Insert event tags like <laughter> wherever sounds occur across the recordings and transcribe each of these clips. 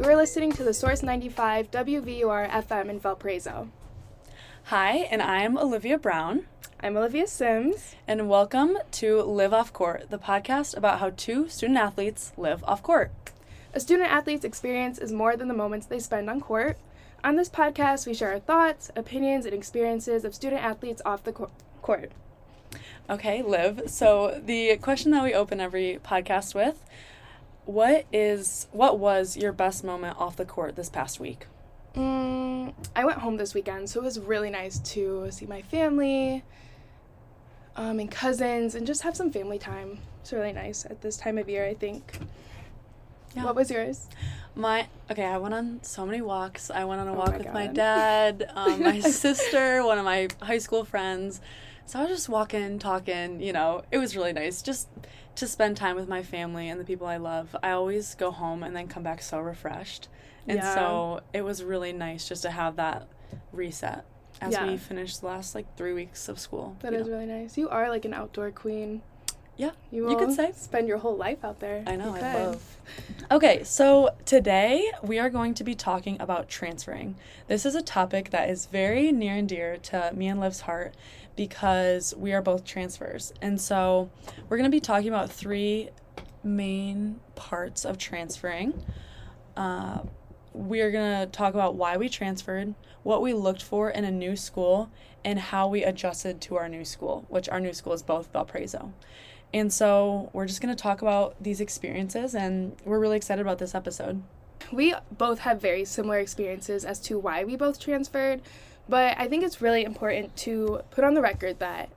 You are listening to the Source 95 WVUR FM in Valparaiso. Hi, and I'm Olivia Brown. I'm Olivia Sims. And welcome to Liv Off Court, the podcast about how two student athletes live off court. A student athlete's experience is more than the moments they spend on court. On this podcast, we share our thoughts, opinions, and experiences of student athletes off the court. Okay, Liv. So the question that we open every podcast with, what is what was your best moment off the court this past week? Mm, I went home this weekend, so it was really nice to see my family, um, and cousins, and just have some family time. It's really nice at this time of year, I think. Yeah. What was yours? My okay, I went on so many walks. I went on a oh walk my with God. my dad, <laughs> um, my sister, one of my high school friends. So I was just walking, talking. You know, it was really nice just to spend time with my family and the people I love. I always go home and then come back so refreshed, and yeah. so it was really nice just to have that reset as yeah. we finished the last like three weeks of school. That is know. really nice. You are like an outdoor queen. Yeah, you, you could say. Spend your whole life out there. I know, I love. Okay, so today we are going to be talking about transferring. This is a topic that is very near and dear to me and Liv's heart because we are both transfers. And so we're going to be talking about three main parts of transferring. Uh, we are going to talk about why we transferred, what we looked for in a new school, and how we adjusted to our new school, which our new school is both Valparaiso. And so we're just going to talk about these experiences, and we're really excited about this episode. We both have very similar experiences as to why we both transferred, but I think it's really important to put on the record that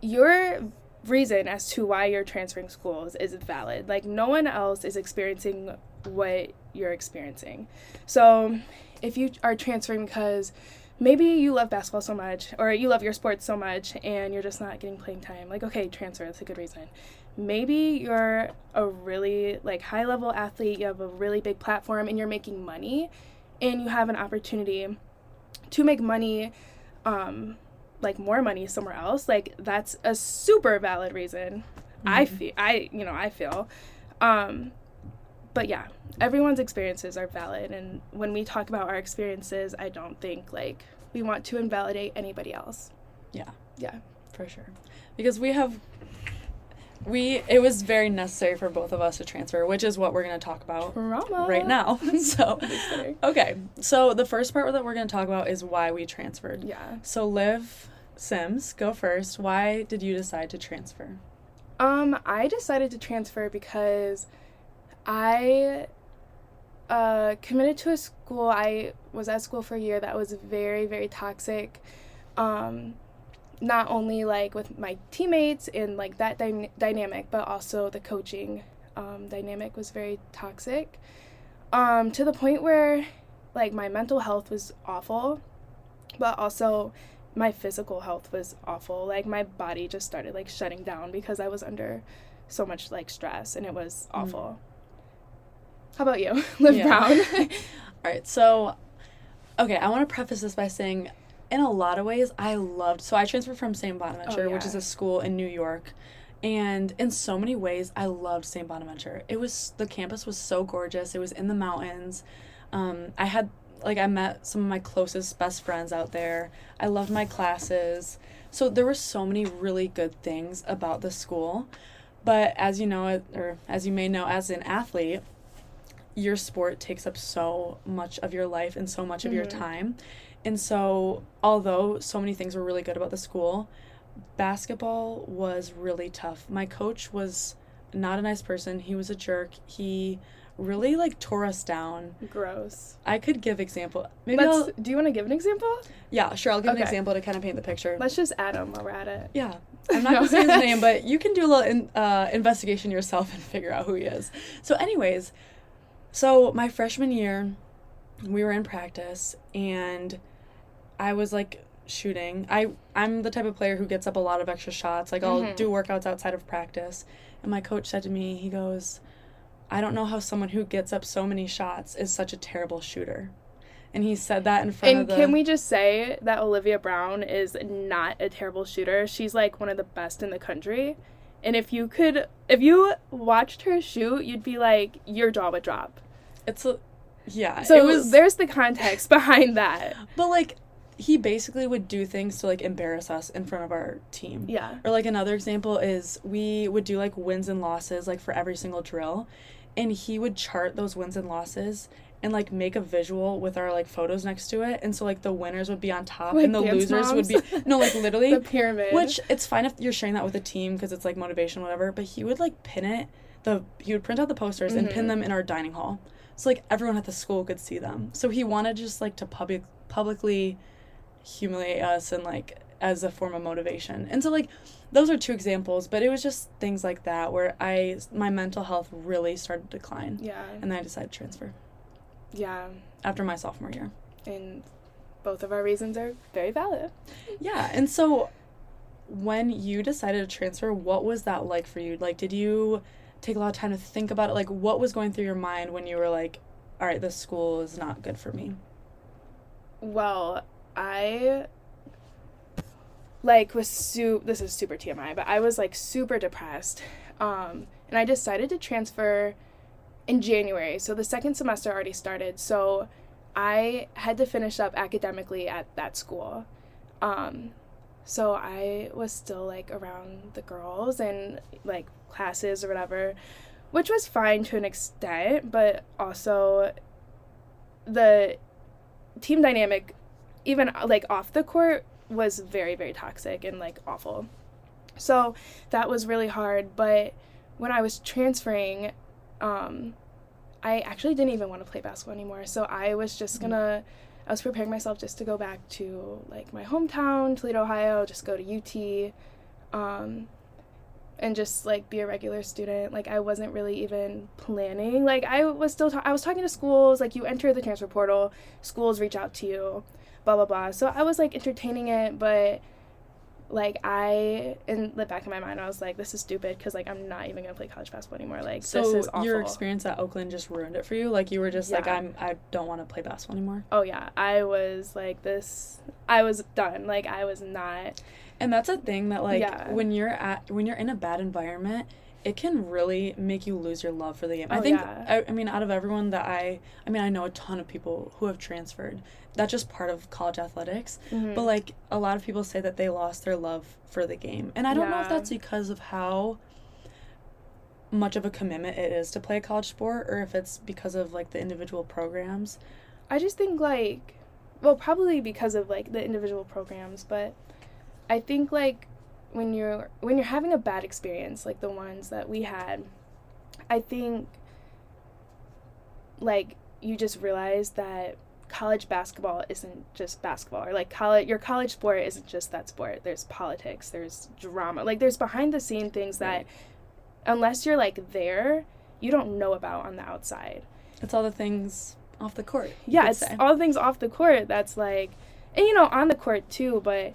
your reason as to why you're transferring schools is valid. Like, no one else is experiencing what you're experiencing. So, if you are transferring because maybe you love basketball so much or you love your sports so much and you're just not getting playing time. Like okay transfer that's a good reason. Maybe you're a really like high level athlete you have a really big platform and you're making money and you have an opportunity to make money um like more money somewhere else like that's a super valid reason. Mm-hmm. i feel i you know i feel. Um but yeah, everyone's experiences are valid. And when we talk about our experiences, I don't think like we want to invalidate anybody else. Yeah. Yeah. For sure. Because we have we it was very necessary for both of us to transfer, which is what we're going to talk about Trauma. right now. <laughs> so okay, so the first part that we're going to talk about is why we transferred. Yeah. So Liv Sims, go first. Why did you decide to transfer? Um, I decided to transfer because I uh, committed to a school. I was at school for a year that was very, very toxic. Um, not only like with my teammates and like that dy- dynamic, but also the coaching um, dynamic was very toxic. Um, to the point where like my mental health was awful, but also my physical health was awful. Like my body just started like shutting down because I was under so much like stress and it was mm. How about you, <laughs> Liv yeah. Brown? <laughs> All right, so okay, I want to preface this by saying, in a lot of ways, I loved. So I transferred from St. Bonaventure, oh, yeah. which is a school in New York, and in so many ways, I loved St. Bonaventure. It was the campus was so gorgeous. It was in the mountains. Um, I had like I met some of my closest best friends out there. I loved my classes. So there were so many really good things about the school. But as you know, or as you may know, as an athlete, your sport takes up so much of your life and so much mm-hmm. of your mm-hmm. time. And so, although so many things were really good about the school, basketball was really tough. My coach was not a nice person. He was a jerk. He really like tore us down. Gross. I could give example. Maybe Let's, do you want to give an example? Yeah, sure. I'll give okay. an example to kind of paint the picture. Let's just add him while we're at it. Yeah. I'm not gonna say his <laughs> name, but you can do a little in, uh, investigation yourself and figure out who he is. So, anyways, so, my freshman year, we were in practice and I was like shooting. I I'm the type of player who gets up a lot of extra shots. Like I'll mm-hmm. do workouts outside of practice. And my coach said to me, he goes, "I don't know how someone who gets up so many shots is such a terrible shooter." And he said that in front and of And can we just say that Olivia Brown is not a terrible shooter? She's like one of the best in the country. And if you could, if you watched her shoot, you'd be like, your jaw would drop. It's a, Yeah. So was, there's the context <laughs> behind that. But like he basically would do things to like embarrass us in front of our team. Yeah. Or like another example is we would do like wins and losses like for every single drill and he would chart those wins and losses and like make a visual with our like photos next to it and so like the winners would be on top like and the losers moms? would be no like <laughs> literally the pyramid which it's fine if you're sharing that with a team because it's like motivation whatever but he would like pin it the he would print out the posters mm-hmm. and pin mm-hmm. them in our dining hall so like everyone at the school could see them so he wanted just like to public publicly humiliate us and like as a form of motivation and so like those are two examples but it was just things like that where i my mental health really started to decline yeah and then i decided to transfer yeah. After my sophomore year. And both of our reasons are very valid. Yeah. And so when you decided to transfer, what was that like for you? Like, did you take a lot of time to think about it? Like, what was going through your mind when you were like, all right, this school is not good for me? Well, I like was su this is super TMI, but I was like super depressed. Um and I decided to transfer in January. So the second semester already started. So I had to finish up academically at that school. Um, so I was still like around the girls and like classes or whatever, which was fine to an extent, but also the team dynamic, even like off the court, was very, very toxic and like awful. So that was really hard. But when I was transferring, um, I actually didn't even want to play basketball anymore. So I was just mm-hmm. gonna, I was preparing myself just to go back to like my hometown, Toledo, Ohio, just go to UT, um, and just like be a regular student. Like I wasn't really even planning. Like I was still, ta- I was talking to schools. Like you enter the transfer portal, schools reach out to you, blah blah blah. So I was like entertaining it, but like I in the back of my mind I was like this is stupid because like I'm not even gonna play college basketball anymore like so this is awful. your experience at Oakland just ruined it for you like you were just yeah. like I'm I don't want to play basketball anymore oh yeah I was like this I was done like I was not and that's a thing that like yeah. when you're at when you're in a bad environment it can really make you lose your love for the game. Oh, I think yeah. I, I mean out of everyone that I I mean I know a ton of people who have transferred. That's just part of college athletics. Mm-hmm. But like a lot of people say that they lost their love for the game. And I don't yeah. know if that's because of how much of a commitment it is to play a college sport or if it's because of like the individual programs. I just think like well probably because of like the individual programs, but I think like when you're when you're having a bad experience like the ones that we had, I think like you just realize that college basketball isn't just basketball or like college your college sport isn't just that sport. There's politics there's drama like there's behind the scene things that unless you're like there you don't know about on the outside. It's all the things off the court yeah it's say. all the things off the court that's like and you know on the court too but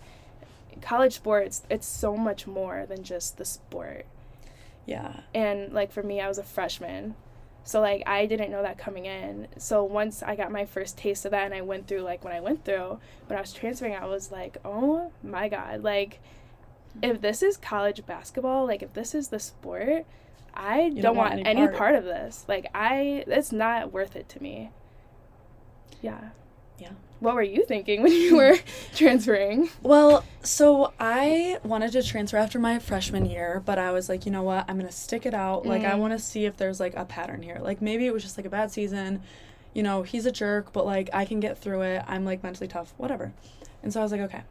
college sports it's so much more than just the sport. Yeah. And like for me i was a freshman so like i didn't know that coming in. So once i got my first taste of that and i went through like when i went through when i was transferring i was like oh my god like if this is college basketball like if this is the sport i don't, don't, want, want any, part. part of this. Like i it's not worth it to me. Yeah. Yeah what were you thinking when you were <laughs> transferring? Well, so I wanted to transfer after my freshman year, but I was like, you know what? I'm going to stick it out. Mm. Like, I mm. want to see if there's like a pattern here. Like, maybe it was just like a bad season. You know, he's a jerk, but like, I can get through it. I'm like mentally tough, whatever. And so I was like, okay.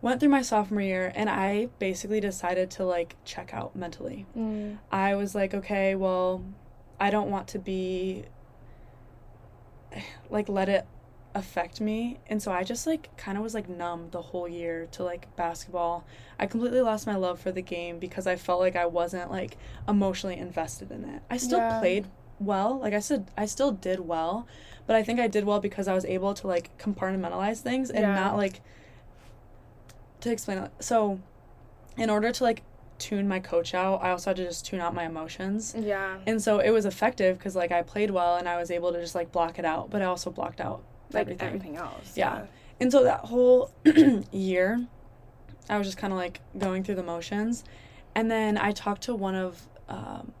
Went through my sophomore year and I basically decided to like check out mentally. Mm. I was like, okay, well, I don't want to be <sighs> like let it affect me. And so i just like kind of was like numb the whole year to like basketball. I completely lost my love for the game because i felt like i wasn't like emotionally invested in it. I still yeah. played well. Like i said i still did well but i think i did well because i was able to like compartmentalize things and yeah. not like to explain it so in order to like tune my coach out i also had to just tune out my emotions. Yeah. And so it was effective because like i played well and i was able to just like block it out but i also blocked out like everything. everything else. Yeah. yeah. And so that whole <clears throat> year, I was just kind of like going through the motions. And then I talked to one of, um,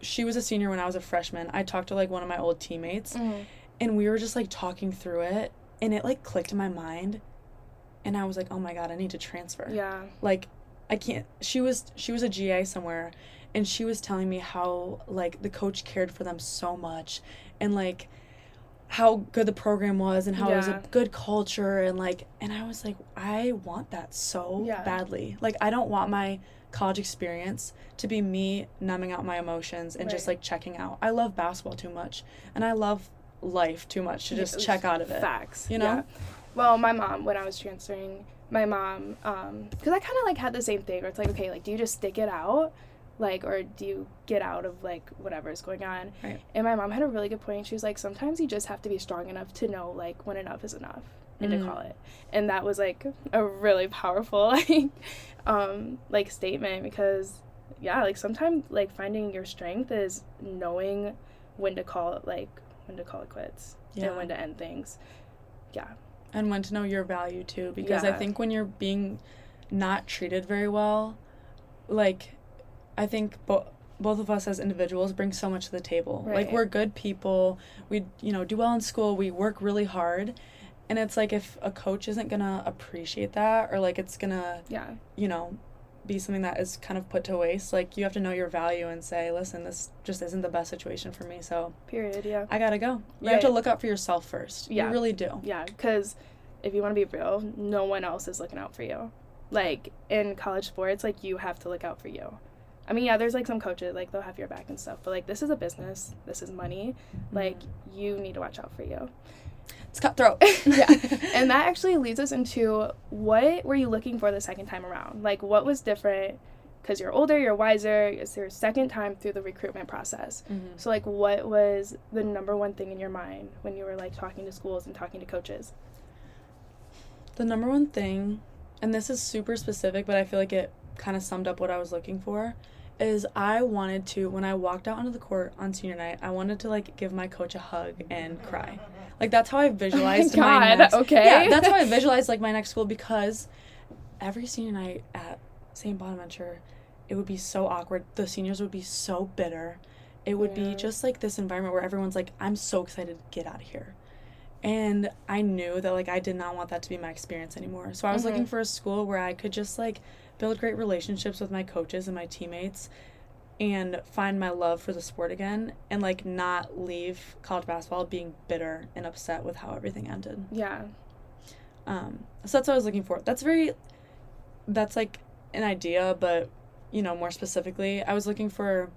she was a senior when I was a freshman. I talked to like one of my old teammates. Mm-hmm. and we were just like talking through it and it like clicked in my mind and I was like, "Oh my god, I need to transfer." Yeah. Like I can't she was she was a GA somewhere and she was telling me how like the coach cared for them so much and like how good the program was and how it was a good culture and like and I was like I want that so Yeah. badly. Like I don't want my college experience to be me numbing out my emotions and just like checking out. I love basketball too much and I love life too much to just check out of it. Facts. you know? Yeah. Well, my mom, when I was transferring, my mom, um, because I kind of like had the same thing where it's like, okay, like, do you just stick it out? Like, or do you get out of like whatever is going on? Right. And my mom had a really good point. She was like, sometimes you just have to be strong enough to know like when enough is enough and Mm. to call it. And that was like a really powerful <laughs> like, um, like statement because yeah, like sometimes like finding your strength is knowing when to call it like when to call it quits Yeah. and when to end things. Yeah. and when to know your value too because i think when you're being not treated very well like i think bo- both of us as individuals bring so much to the table like we're good people we you know do well in school we work really hard and it's like if a coach isn't gonna appreciate that or like it's gonna Yeah. you know be something that is kind of put to waste like you have to know your value and say listen this just isn't the best situation for me so Period. Yeah. i gotta go you have to look out for yourself first Yeah. you really do Yeah. Because if you want to be real, no one else is looking out for you. Like in college sports, like you have to look out for you. I mean, yeah, there's like some coaches, like they'll have your back and stuff, but like this is a business, this is money. Like you need to watch out for you. it's cutthroat <laughs> yeah. <laughs> And that actually leads us into what were you looking for the second time around? Like what was different? Because you're older, you're wiser, it's your second time through the recruitment process. Mhm. So, like, what was the number one thing in your mind when you were like talking to schools and talking to coaches? The number one thing, and this is super specific, but I feel like it kind of summed up what I was looking for, is I wanted to, when I walked out onto the court on senior night, I wanted to like give my coach a hug and cry. Like that's how I <laughs> visualized my, Oh God, next. okay. Yeah, that's how I <laughs> visualized like my next school because every senior night at St. Bonaventure, it would be so awkward. The seniors would be so bitter. It would Yeah. be just like this environment where everyone's like, I'm so excited to get out of here. And I knew that like I did not want that to be my experience anymore. So I was looking Mhm. for a school where I could just like build great relationships with my coaches and my teammates and find my love for the sport again and like not leave college basketball being bitter and upset with how everything ended. Yeah. Um, so that's what I was looking for. That's very, that's like an idea, but you know, more specifically, I was looking for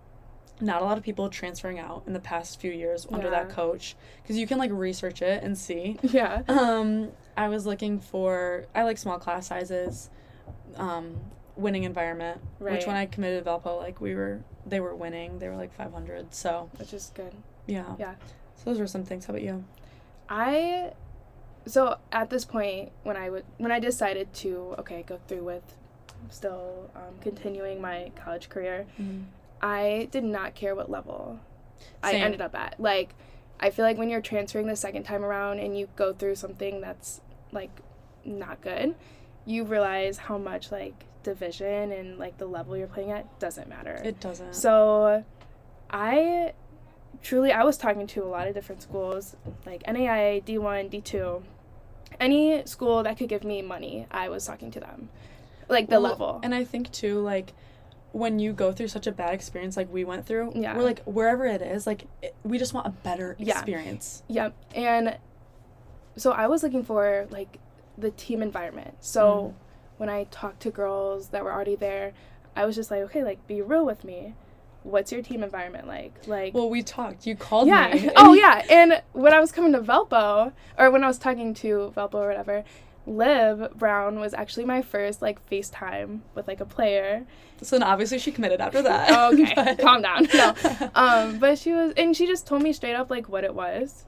not a lot of people transferring out in the past few years under that coach because you can like research it and see. <laughs> Yeah. Um, I was looking for, I like small class sizes, um, winning environment, which Right. when I committed to Valpo, like we were, they were winning, they were like 500. So Which is good. yeah. Yeah. So those were some things. How about you? I so at this point when I would when I decided to okay go through with still um, continuing my college career, I did not care what level I ended up at. Like I feel like when you're transferring the second time around and you go through something that's like not good, you realize how much like division and like the level you're playing at doesn't matter. It doesn't. So, I truly I was talking to a lot of different schools, like NAIA, D1, D2. Any school that could give me money, I was talking to them. Like the Well, level. And I think too, like when you go through such a bad experience like we went through, Yeah. we're like wherever it is, like it, we just want a better Yeah. experience. Yep. And so I was looking for like the team environment. So when I talked to girls that were already there, I was just like, okay, like be real with me. What's your team environment like? Like Well, we talked. You called yeah. me. <laughs> oh yeah. And when I was coming to Valpo, or when I was talking to Valpo or whatever, Liv Brown was actually my first like FaceTime with like a player. So then obviously she committed after that. <laughs> Okay, <laughs> But- calm down. No. Um, but she was, and she just told me straight up like what it was,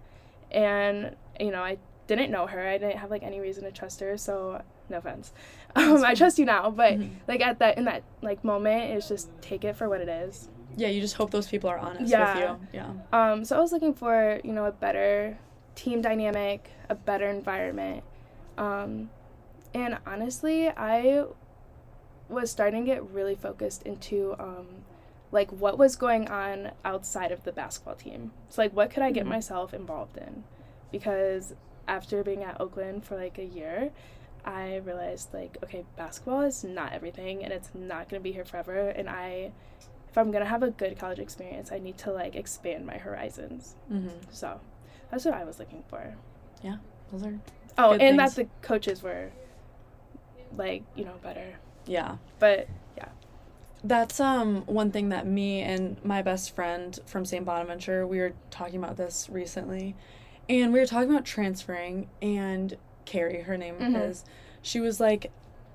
and you know I didn't know her. I didn't have like any reason to trust her. So no offense. <laughs> Um, I trust you now, but Mhm. like at that in that like moment, it's just take it for what it is. yeah, you just hope those people are honest Yeah. with you. Yeah. Um, so I was looking for, you know, a better team dynamic, a better environment. Um, and honestly, I was starting to get really focused into um, like what was going on outside of the basketball team. So like what could I get Mhm. myself involved in? because after being at Oakland for like a year, I realized like okay, basketball is not everything and it's not going to be here forever and I if I'm going to have a good college experience, I need to like expand my horizons. Mm-hmm. So, that's what I was looking for. Yeah, those are Oh, and things. that the coaches were like, you know, better. yeah. But yeah. That's um one thing that me and my best friend from St. Bonaventure we were talking about this recently, and we were talking about transferring. And Carrie, her name Mhm. is, she was like,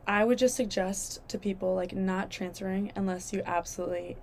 I would just suggest to people like not transferring unless you absolutely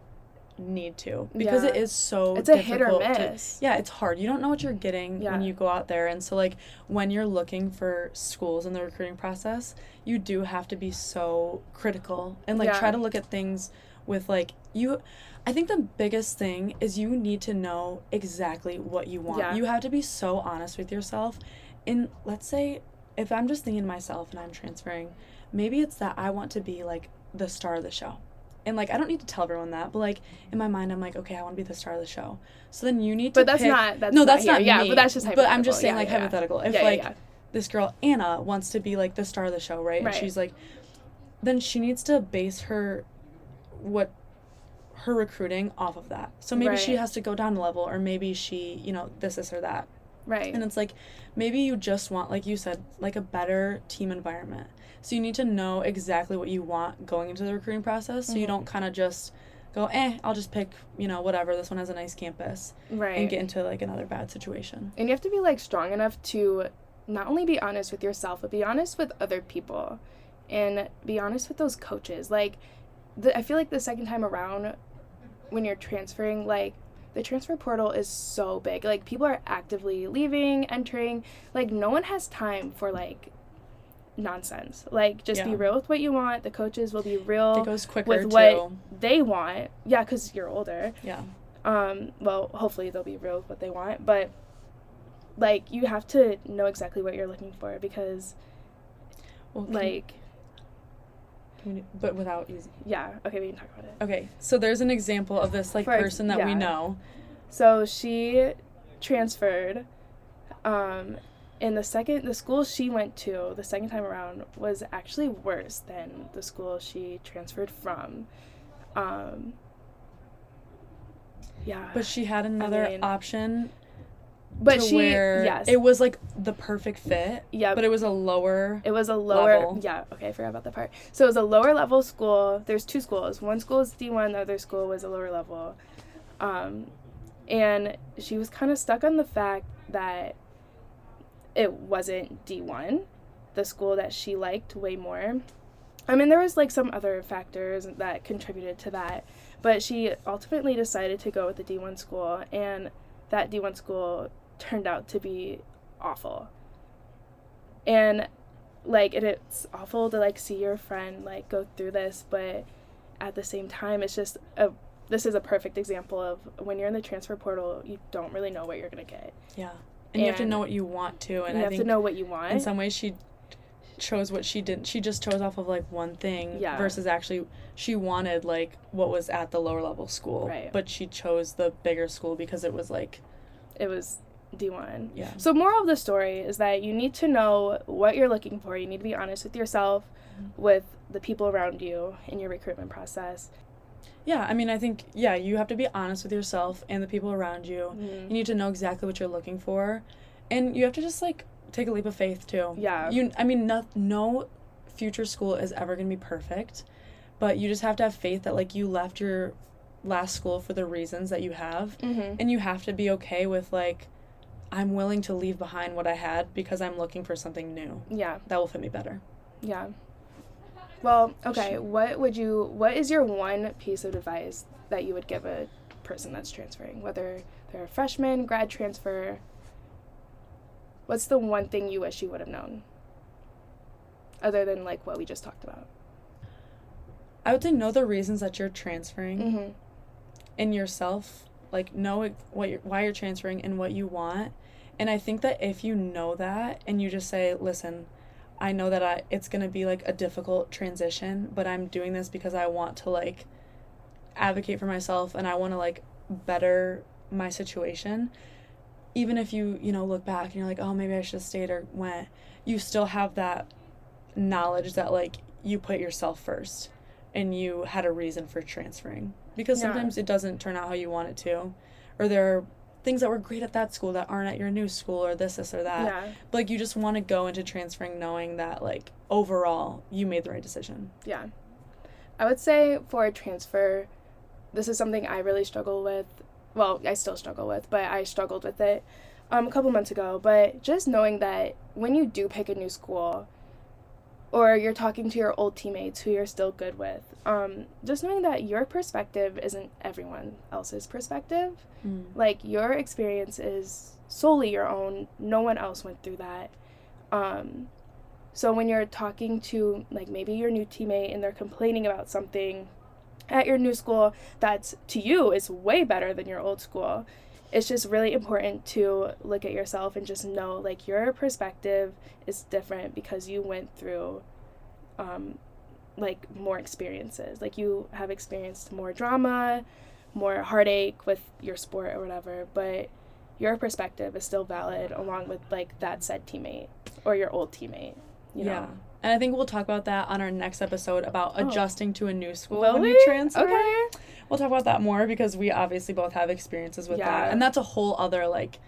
need to because it Yeah. is so it's a hit or difficult to- miss. yeah, it's hard. You don't know what you're getting Yeah. when you go out there. And so, like, when you're looking for schools in the recruiting process, you do have to be so critical and, like, Yeah. try to look at things with, like, you. I think the biggest thing is you need to know exactly what you want. Yeah. You have to be so honest with yourself. And let's say, if I'm just thinking to myself and I'm transferring, maybe it's that I want to be, like, the star of the show. And like I don't need to tell everyone that, but like in my mind I'm like, okay, I want to be the star of the show. So then you need to But that's pick- not that's no, not that's here. not yeah, but that's just hypothetical. But. I'm just saying Yeah, like yeah, hypothetical. If like this girl Anna wants to be like the star of the show, right? Right. And she's like then she needs to base her what her recruiting off of that. So maybe she has to go down a level or maybe she, you know, this is or that. Right. And it's like maybe you just want, like you said, like a better team environment. So you need to know exactly what you want going into the recruiting process. So you Mhm. don't kind of just go, eh, I'll just pick, you know, whatever. This one has a nice campus, right. and get into like another bad situation. And you have to be like strong enough to not only be honest with yourself, but be honest with other people and be honest with those coaches. Like, the, I feel like the second time around, when you're transferring, like, the transfer portal is so big. Like, people are actively leaving, entering. Like, no one has time for, like, nonsense. Like, just be real with what you want. The coaches will be real It goes quicker with too. what they want. Yeah, because you're older yeah. um well hopefully they'll be real with what they want but like you have to know exactly what you're looking for because Well, like but without using. yeah okay we can talk about it Okay, so there's an example of this like For person that we yeah. know. so she transferred um and the second the school she went to the second time around was actually worse than the school she transferred from um yeah But she had another mean, option but she yes it was like the perfect fit, yeah but it was a lower. It was a lower. level. Yeah, okay, I forgot about that part. So it was a lower level school. There's two schools. One school is D1, the other school was a lower level. Um, and she was kind of stuck on the fact that it wasn't D1, the school that she liked way more. I mean, there was like some other factors that contributed to that, but she ultimately decided to go with the D1 school, and that D1 school turned out to be awful. And like and it's awful to like see your friend like go through this, but at the same time it's just a this is a perfect example of when you're in the transfer portal, you don't really know what you're gonna get. Yeah. And, you have to know what you want to. And you I have think to know what you want. in some ways she chose what she didn't. She just chose off of like one thing Yeah. versus actually she wanted like what was at the lower level school. Right. But she chose the bigger school because it was like, It was D1. yeah. So moral of the story is that you need to know what you're looking for. You need to be honest with yourself, Mm-hmm. with the people around you in your recruitment process. Yeah, I mean, I think, yeah, you have to be honest with yourself and the people around you. Mhm. You need to know exactly what you're looking for. And you have to just like take a leap of faith too. Yeah. You I mean no, no future school is ever going to be perfect, but you just have to have faith that like you left your last school for the reasons that you have Mhm. and you have to be okay with like I'm willing to leave behind what I had because I'm looking for something new Yeah. that will fit me better. Yeah. Well, okay. What would you? What is your one piece of advice that you would give a person that's transferring, whether they're a freshman, grad transfer? What's the one thing you wish you would have known, other than like what we just talked about? I would say know the reasons that you're transferring Mm-hmm. in yourself like know what you're, why you're transferring and what you want and i think that if you know that and you just say listen i know that I, it's going to be like a difficult transition but i'm doing this because i want to like advocate for myself and i want to like better my situation even if you, you know, look back and you're like, oh, maybe I should have stayed or went, you still have that knowledge that, like, you put yourself first and you had a reason for transferring. Because Yeah. sometimes it doesn't turn out how you want it to. Or there are things that were great at that school that aren't at your new school or this, this, or that. yeah. But, like, you just want to go into transferring knowing that, like, overall, you made the right decision. Yeah. I would say for a transfer, this is something I really struggle with. Well, I still struggle with, but I struggled with it um, a couple months ago. But just knowing that when you do pick a new school, or you're talking to your old teammates who you're still good with, um, just knowing that your perspective isn't everyone else's perspective. Like your experience is solely your own. No one else went through that. Um, so when you're talking to like maybe your new teammate and they're complaining about something at your new school that's to you is way better than your old school, it's just really important to look at yourself and just know like your perspective is different because you went through um, like more experiences. Like you have experienced more drama, more heartache with your sport or whatever, but your perspective is still valid along with like that said teammate or your old teammate. You yeah. know? And I think we'll talk about that on our next episode about Oh. adjusting to a new school Will when we? you transfer. Okay. We'll talk about that more because we obviously both have experiences with Yeah. that. And that's a whole other like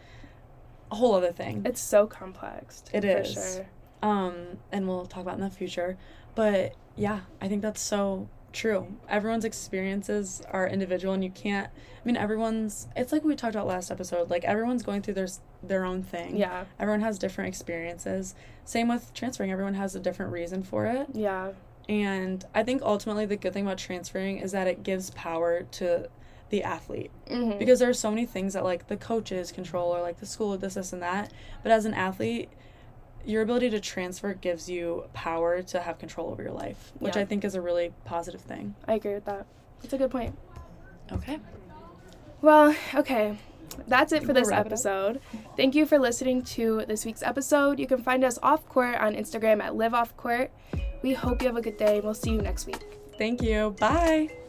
a whole other thing. It's so complex. It is. Sure. Um and we'll talk about in the future. But yeah, I think that's so true. Everyone's experiences are individual and you can't I mean everyone's it's like we talked about last episode, like everyone's going through their their own thing. Yeah. Everyone has different experiences. Same with transferring. Everyone has a different reason for it. Yeah. And I think ultimately the good thing about transferring is that it gives power to the athlete. Mm-hmm. Because there are so many things that like the coaches control or like the school, this, this, and that. But as an athlete, your ability to transfer gives you power to have control over your life, which Yeah. I think is a really positive thing. I agree with that. That's a good point. Okay. Well, okay. That's it for this wrap it up. episode. Thank you for listening to this week's episode. You can find us off court on Instagram at Liv Off Court. We hope you have a good day and we'll see you next week. Thank you. Bye.